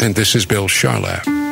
And this is Bill Charlap.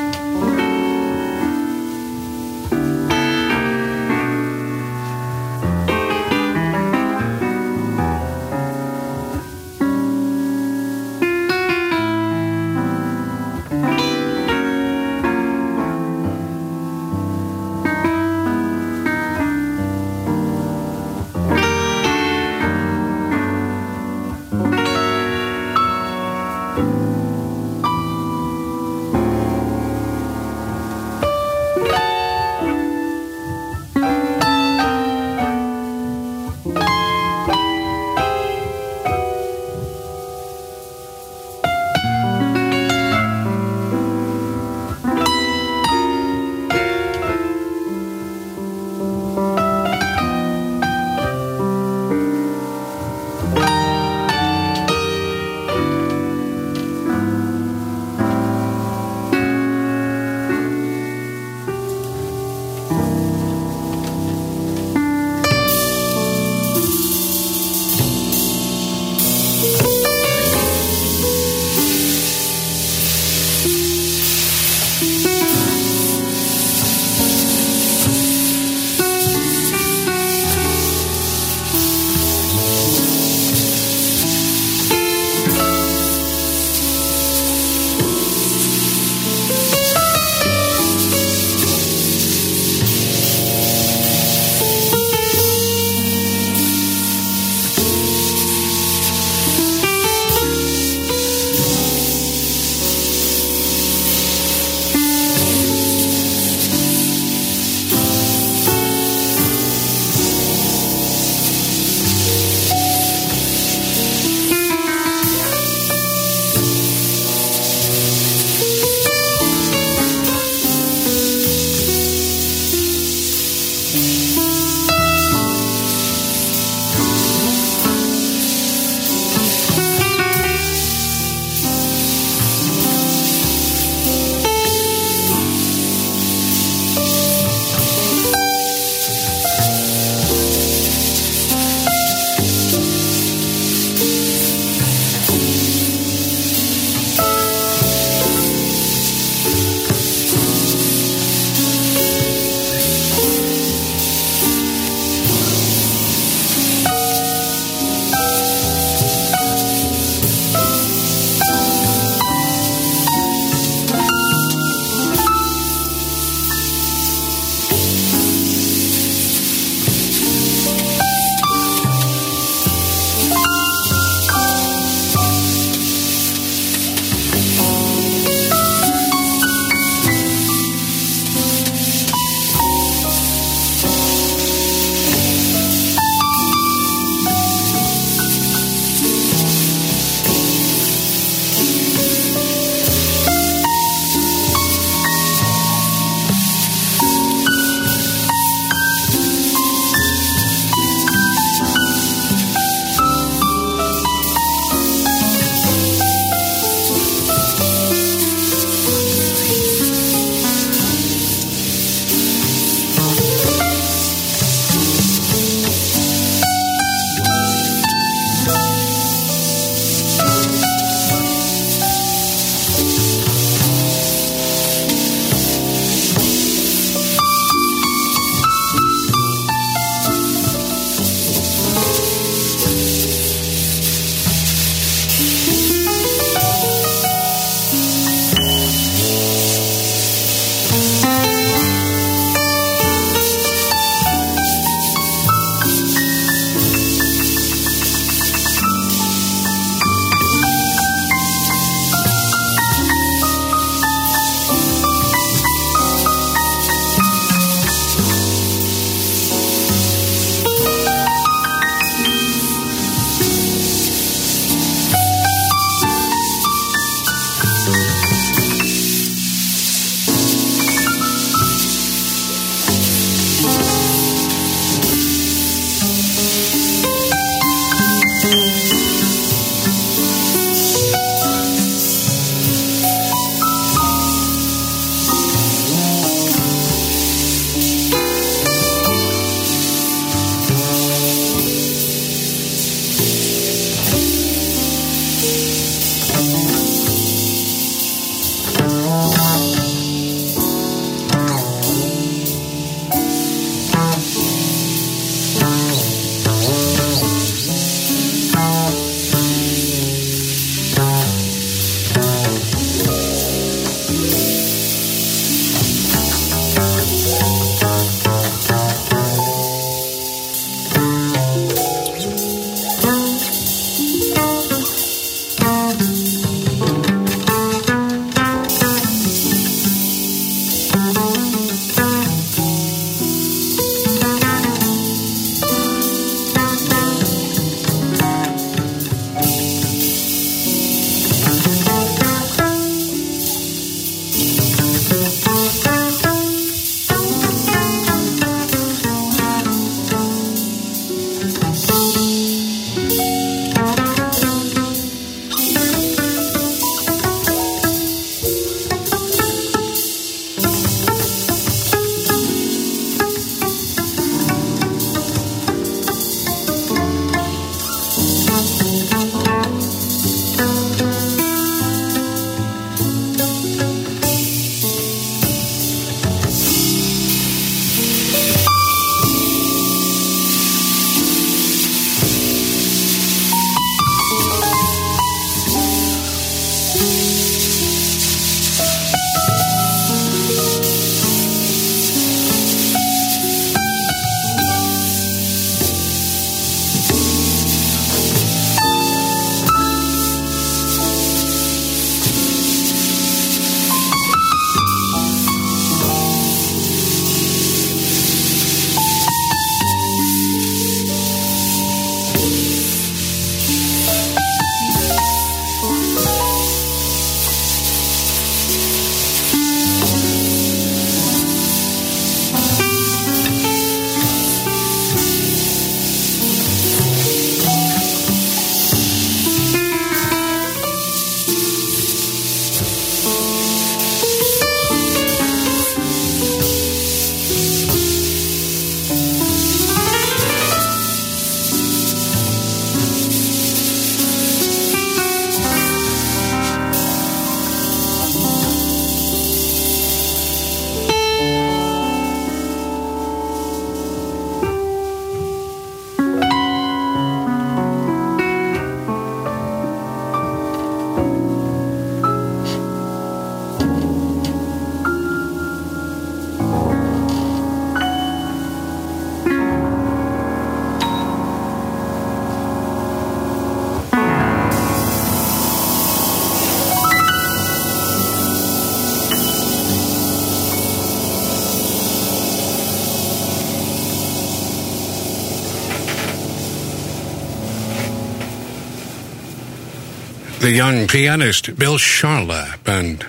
The young pianist Bill Charlap and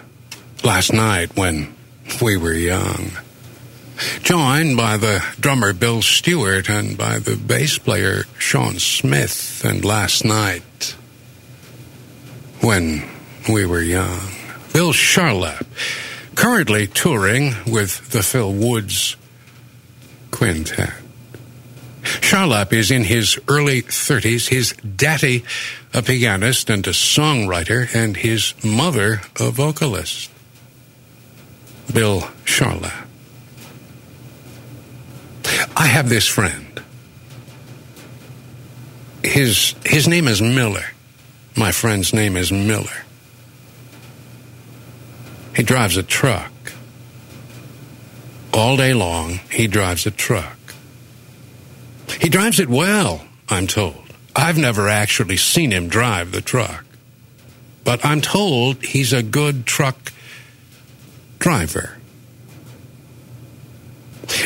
Last Night When We Were Young. Joined by the drummer Bill Stewart and by the bass player Sean Smith and Last Night When We Were Young. Bill Charlap, currently touring with the Phil Woods Quintet. Charlap is in his early 30s, his daddy a pianist and a songwriter, and his mother a vocalist. Bill Charlap. I have this friend. His, his name is Miller. My friend's name is Miller. He drives a truck. All day long, he drives a truck. He drives it well, I'm told. I've never actually seen him drive the truck. But I'm told he's a good truck driver.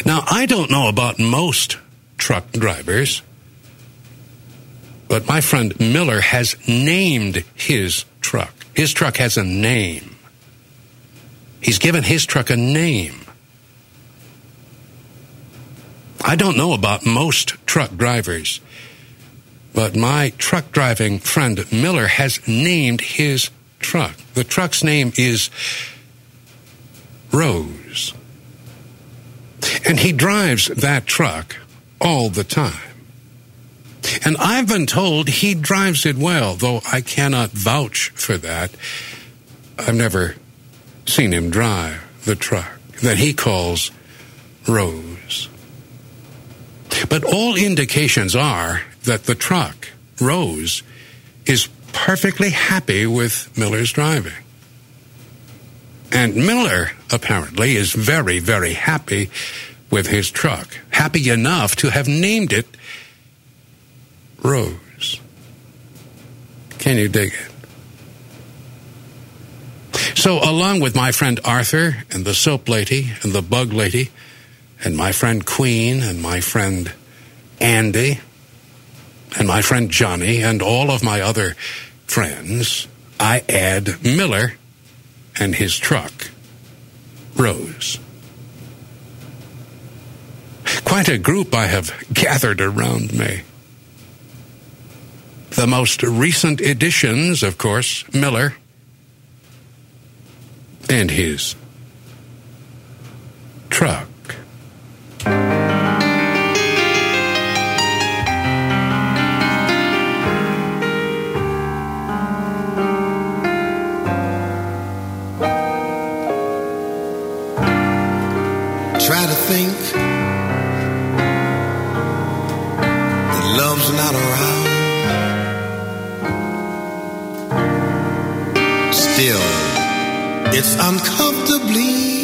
Now, I don't know about most truck drivers, but my friend Miller has named his truck. His truck has a name. He's given his truck a name. I don't know about most truck drivers, but my truck driving friend Miller has named his truck. The truck's name is Rose. And he drives that truck all the time. And I've been told he drives it well, though I cannot vouch for that. I've never seen him drive the truck that he calls Rose. But all indications are that the truck, Rose, is perfectly happy with Miller's driving. And Miller, apparently, is very, very happy with his truck. Happy enough to have named it Rose. Can you dig it? So, along with my friend Arthur and the soap lady and the bug lady, and my friend Queen and my friend Andy and my friend Johnny and all of my other friends, I add Miller and his truck, Rose. Quite a group I have gathered around me. The most recent additions, of course, Miller and his truck. Try to think that love's not around. Still, it's uncomfortably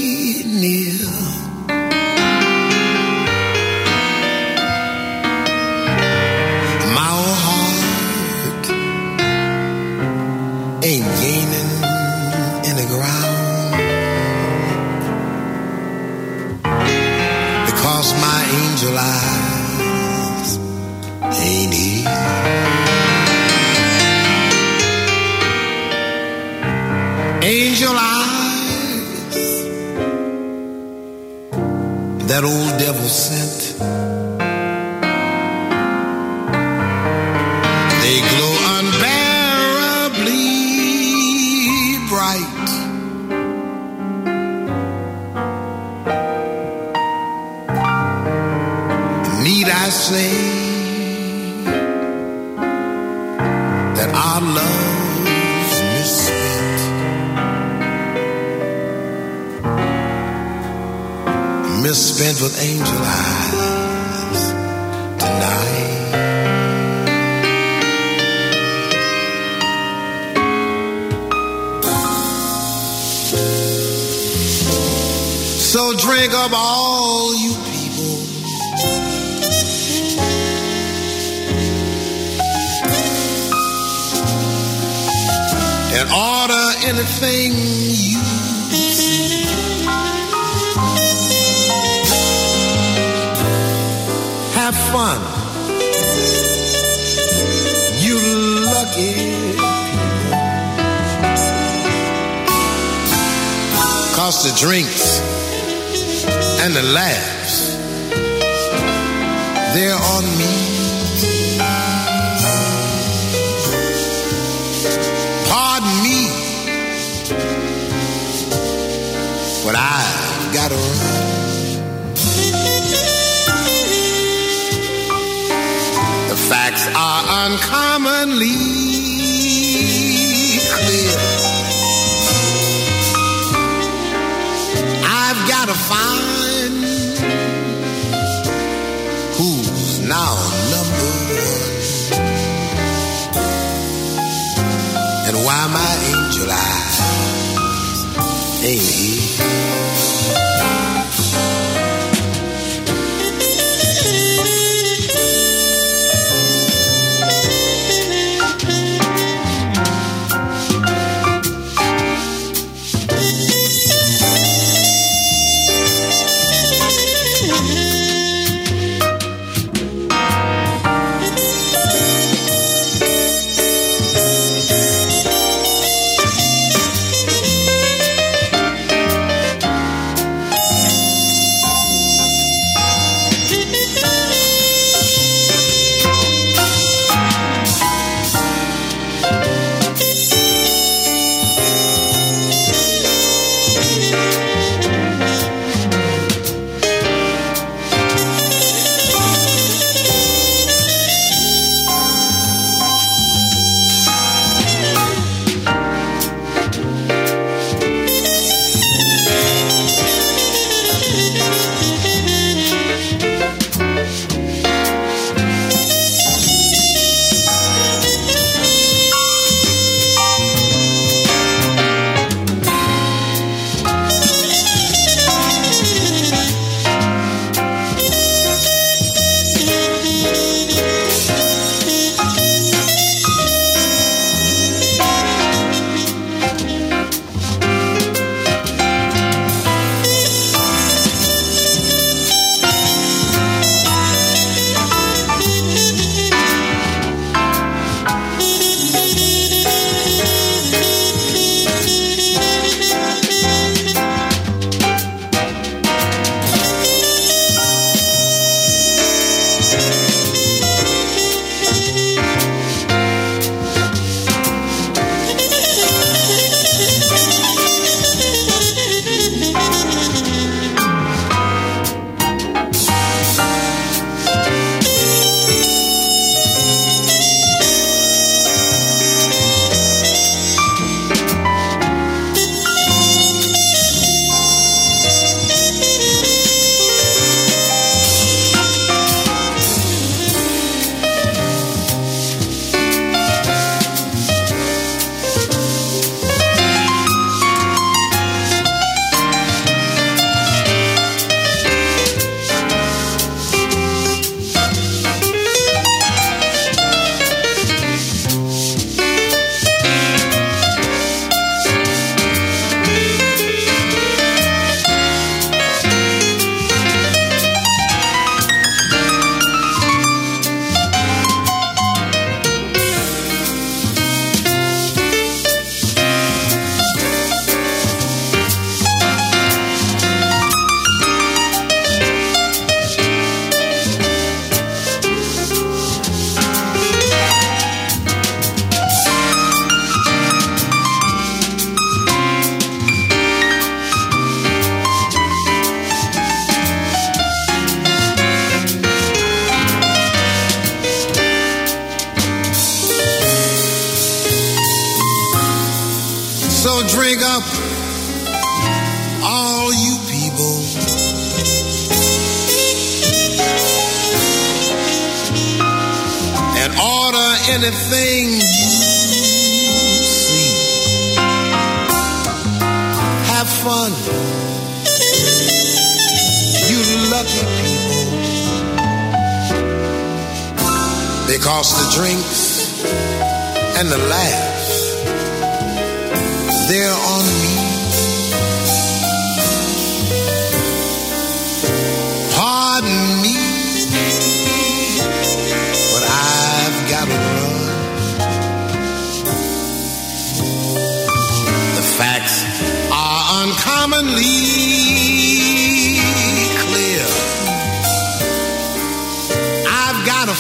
Drink up all you people. And order anything you see. Have fun. You lucky. People. of drinks and the laughs, they're on me. Pardon me, but I've got to run. The facts are uncommonly. Hey.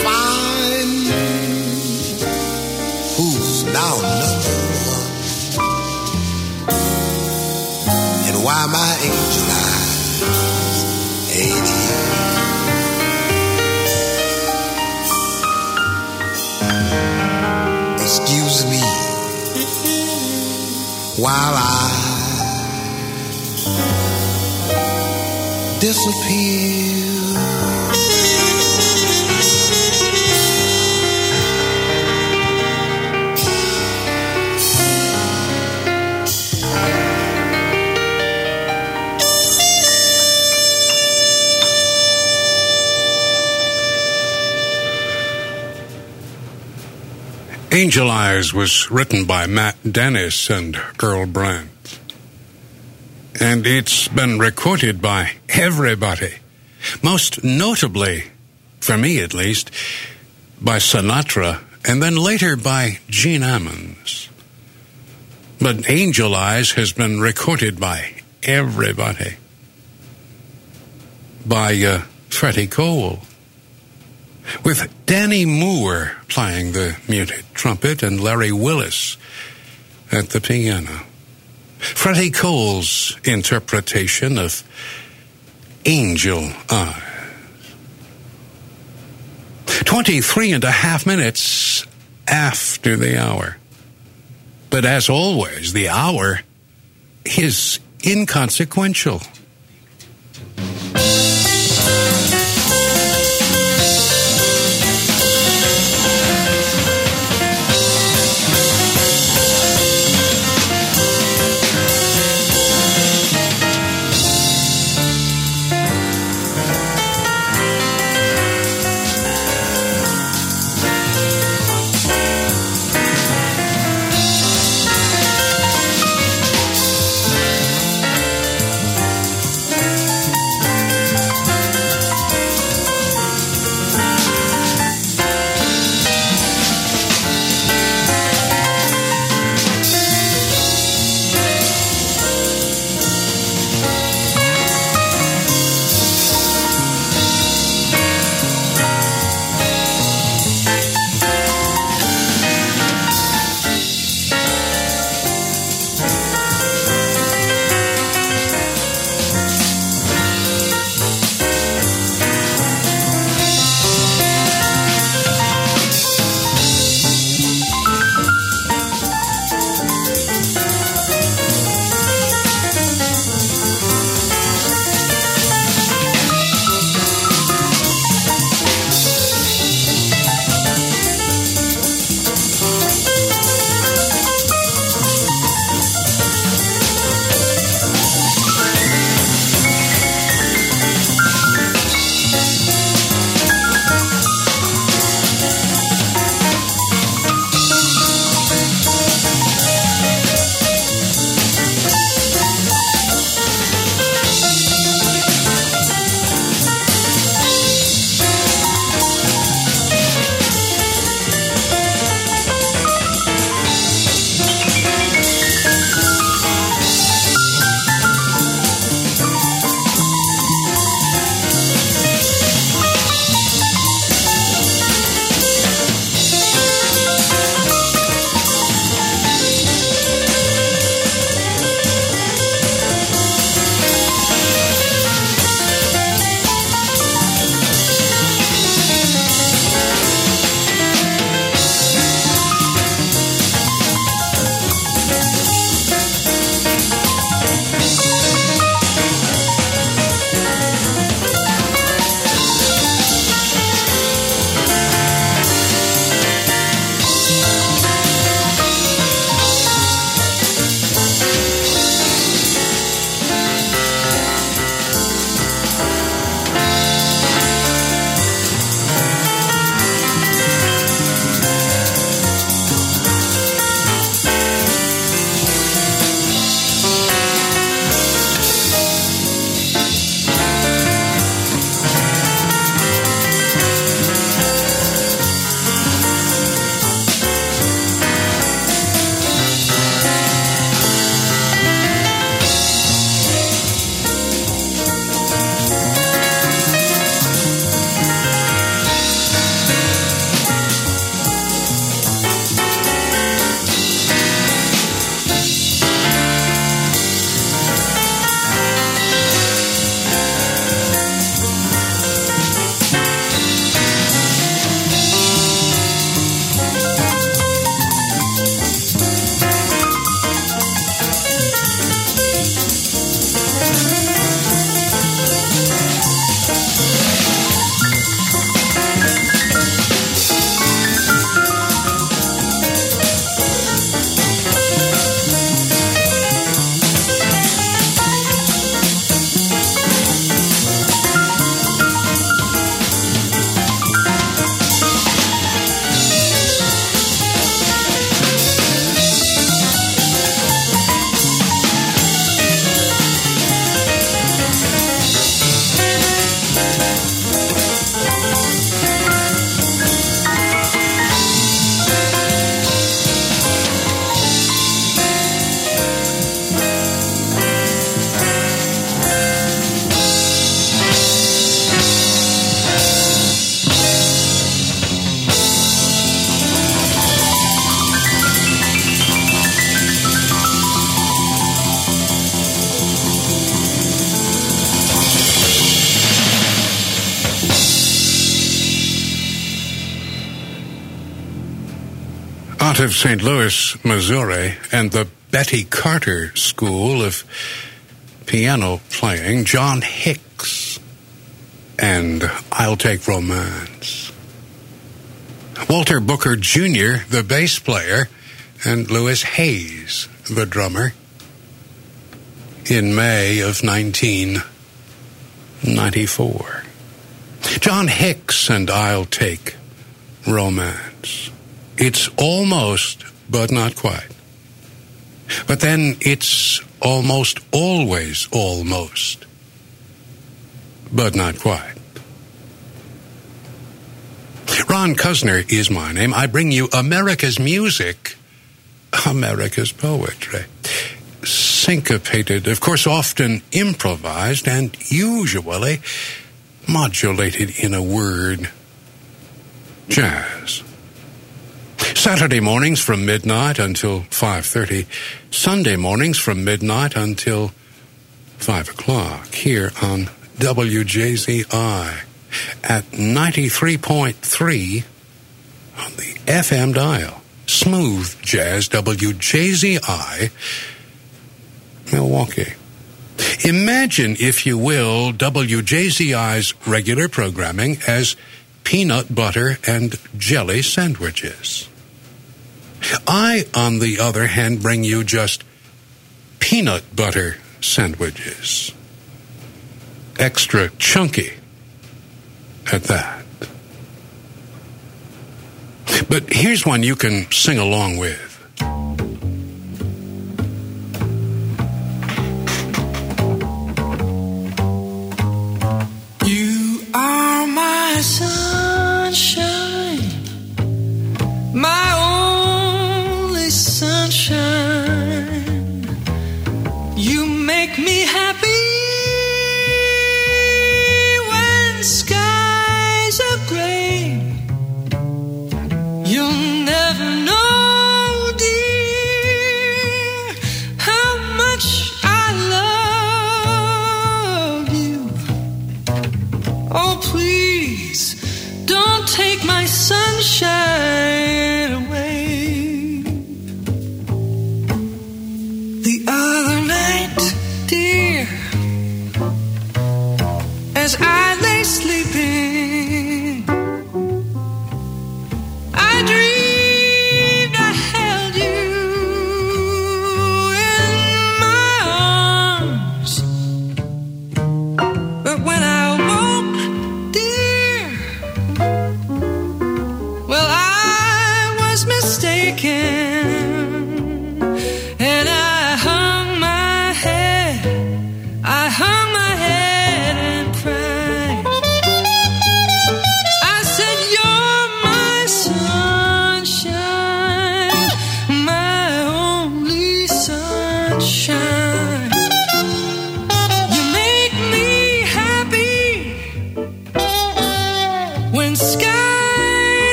Find who's now number one and why my angel eyes ain't here. Excuse me while I disappear. Angel Eyes was written by Matt Dennis and Earl Brent. And it's been recorded by everybody. Most notably, for me at least, by Sinatra and then later by Gene Ammons. But Angel Eyes has been recorded by everybody. By uh, Freddie Cole with Danny Moore playing the muted trumpet and Larry Willis at the piano. Freddie Cole's interpretation of Angel Eyes. 23 and a half minutes after the hour. But as always, the hour is inconsequential. Of St. Louis, Missouri, and the Betty Carter School of Piano Playing, John Hicks, and I'll Take Romance. Walter Booker Jr., the bass player, and Louis Hayes, the drummer, in May of 1994. John Hicks and I'll Take Romance. It's almost, but not quite. But then it's almost always almost, but not quite. Ron Cuzner is my name. I bring you America's music, America's poetry. Syncopated, of course, often improvised, and usually modulated in a word jazz. Saturday mornings from midnight until 5.30. Sunday mornings from midnight until 5 o'clock here on WJZI at 93.3 on the FM dial. Smooth Jazz WJZI Milwaukee. Imagine, if you will, WJZI's regular programming as peanut butter and jelly sandwiches. I, on the other hand, bring you just peanut butter sandwiches. Extra chunky at that. But here's one you can sing along with.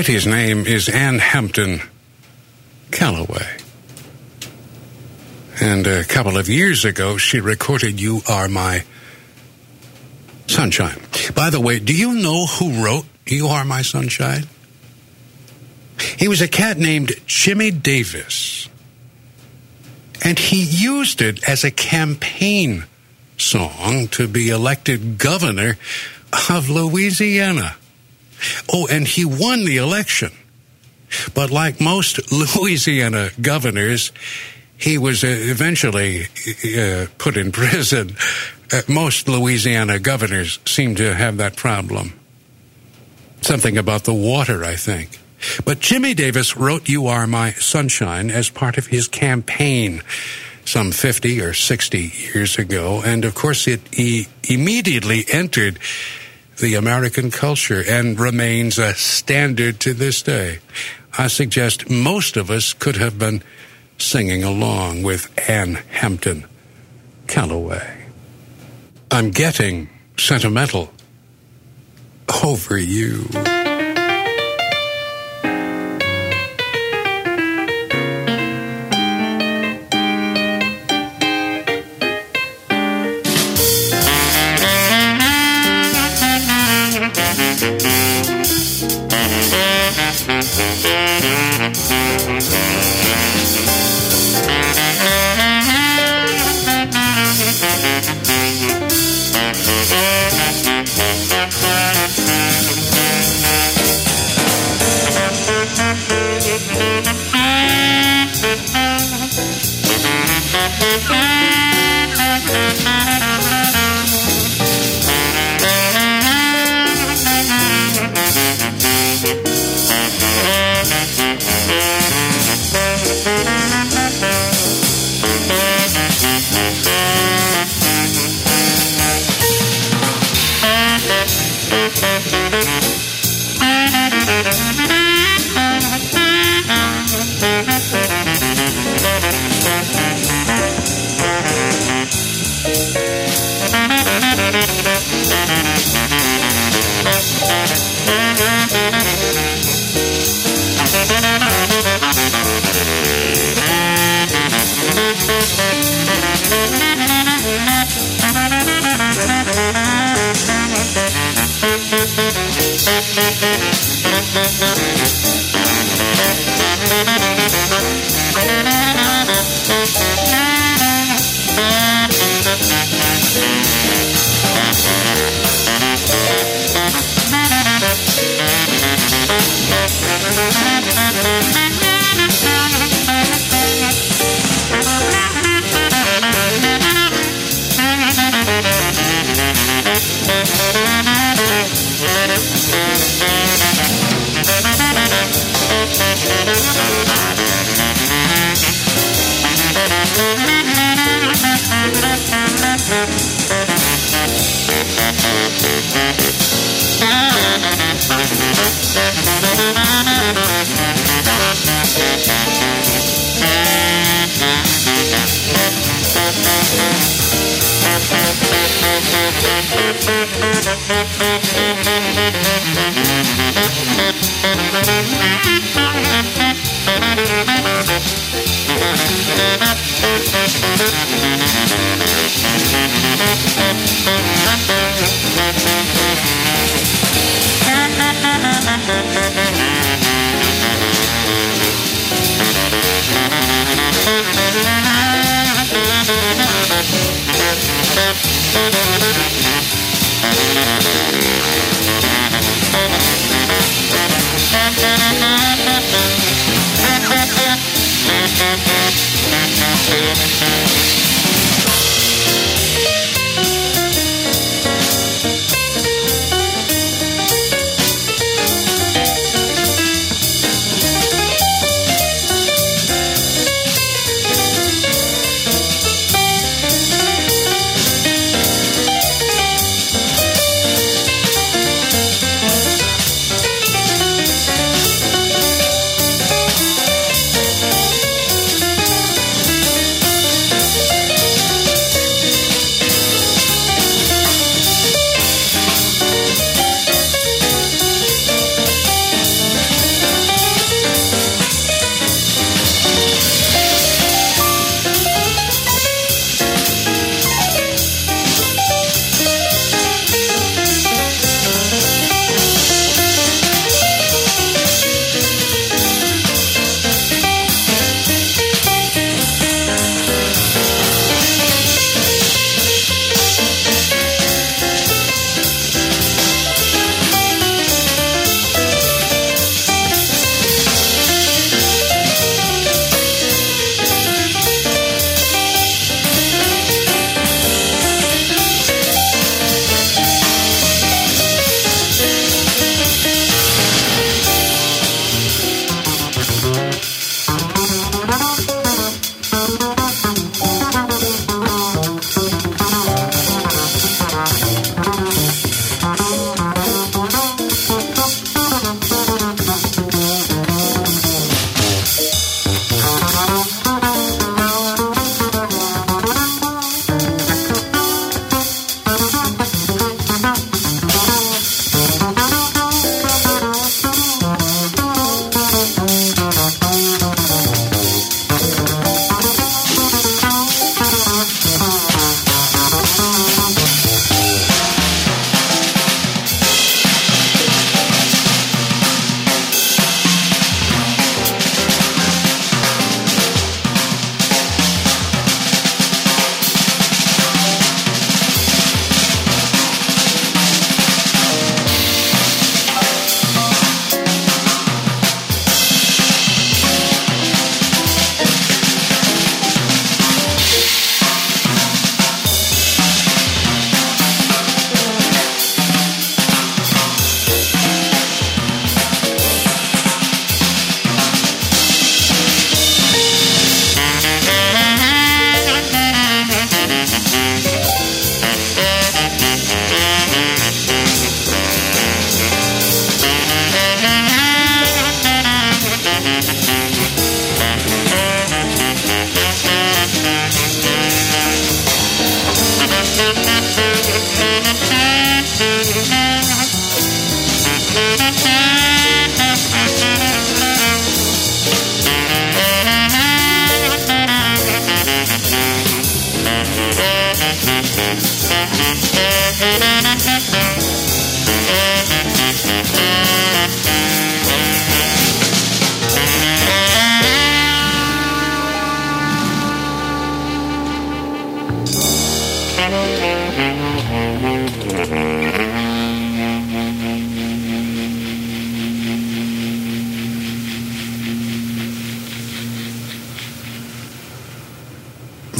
Lady's name is Ann Hampton Callaway. And a couple of years ago, she recorded You Are My Sunshine. By the way, do you know who wrote You Are My Sunshine? He was a cat named Jimmy Davis. And he used it as a campaign song to be elected governor of Louisiana. Oh, and he won the election. But like most Louisiana governors, he was uh, eventually uh, put in prison. Uh, most Louisiana governors seem to have that problem. Something about the water, I think. But Jimmy Davis wrote You Are My Sunshine as part of his campaign some 50 or 60 years ago. And of course, it he immediately entered the American culture and remains a standard to this day. I suggest most of us could have been singing along with Ann Hampton Callaway. I'm getting sentimental over you.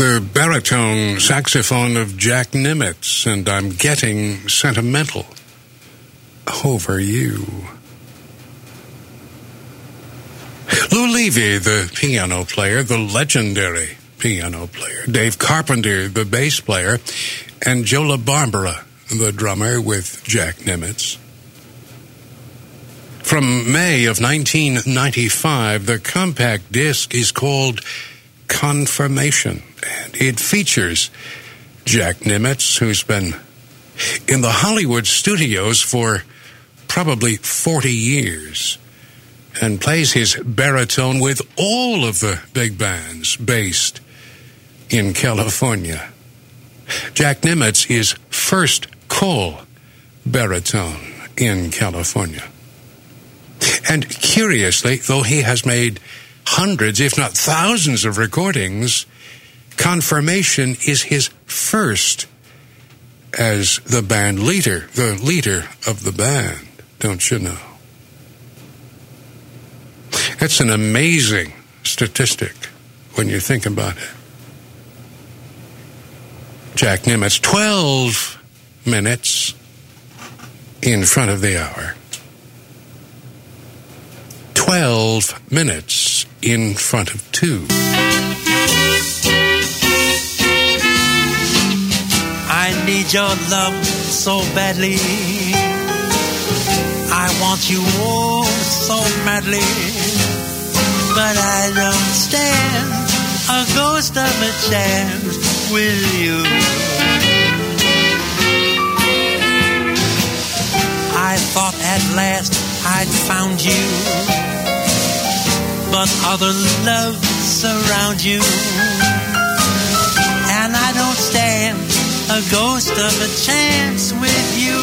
The baritone saxophone of Jack Nimitz, and I'm getting sentimental over you. Lou Levy, the piano player, the legendary piano player, Dave Carpenter, the bass player, and Joe LaBarbera, the drummer with Jack Nimitz. From May of 1995, the compact disc is called Confirmation, and it features Jack Nimitz, who's been in the Hollywood studios for probably 40 years and plays his baritone with all of the big bands based in California. Jack Nimitz is first call baritone in California. And curiously, though he has made hundreds, if not thousands, of recordings, Confirmation is his first as the band leader, the leader of the band, don't you know? That's an amazing statistic when you think about it. Jack Nimitz, 12 minutes in front of the hour. 12 minutes in front of two. I need your love so badly. I want you all so madly. But I don't stand a ghost of a chance with you. I thought at last I'd found you. But other love surround you. And I don't stand a ghost of a chance with you.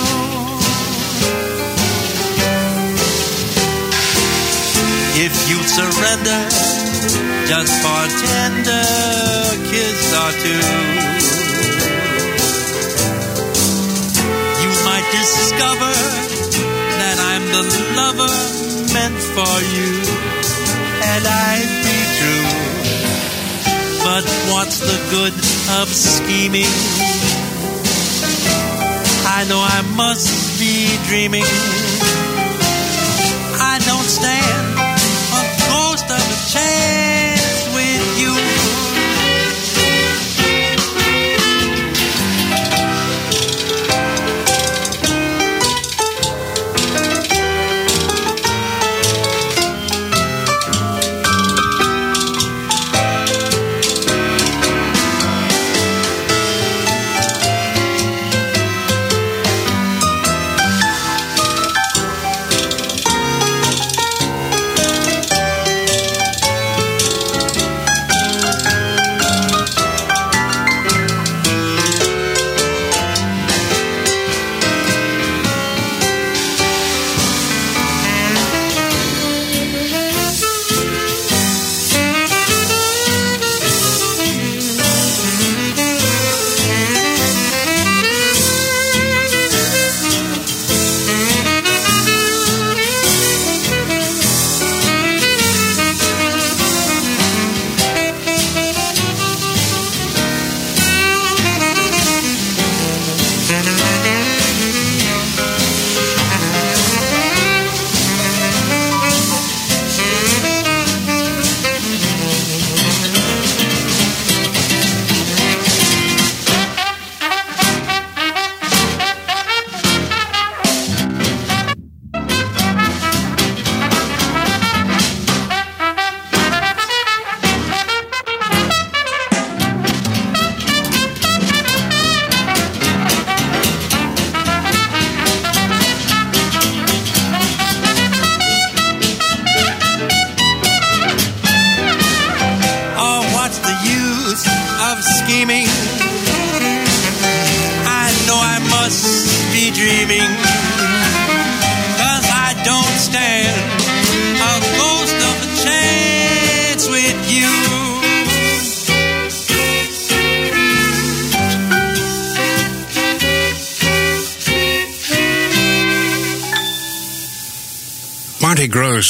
If you'd surrender just for tender kiss or two, you might discover that I'm the lover meant for you, and I'd be true. But what's the good of scheming? I know I must be dreaming.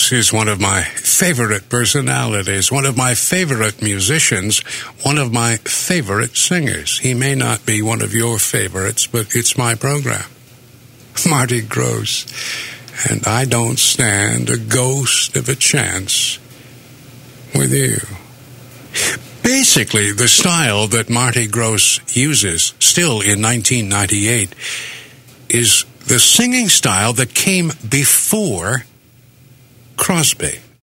Grosz is one of my favorite personalities, one of my favorite musicians, one of my favorite singers. He may not be one of your favorites, but it's my program. Marty Grosz. And I don't stand a ghost of a chance with you. Basically, the style that Marty Grosz uses still in 1998 is the singing style that came before Crosby.